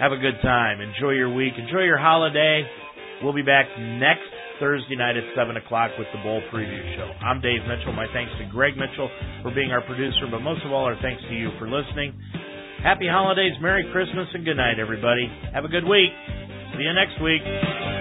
Have a good time. Enjoy your week. Enjoy your holiday. We'll be back next Thursday night at 7 o'clock with the Bowl Preview Show. I'm Dave Mitchell. My thanks to Greg Mitchell for being our producer, but most of all, our thanks to you for listening. Happy holidays, Merry Christmas, and good night, everybody. Have a good week. See you next week.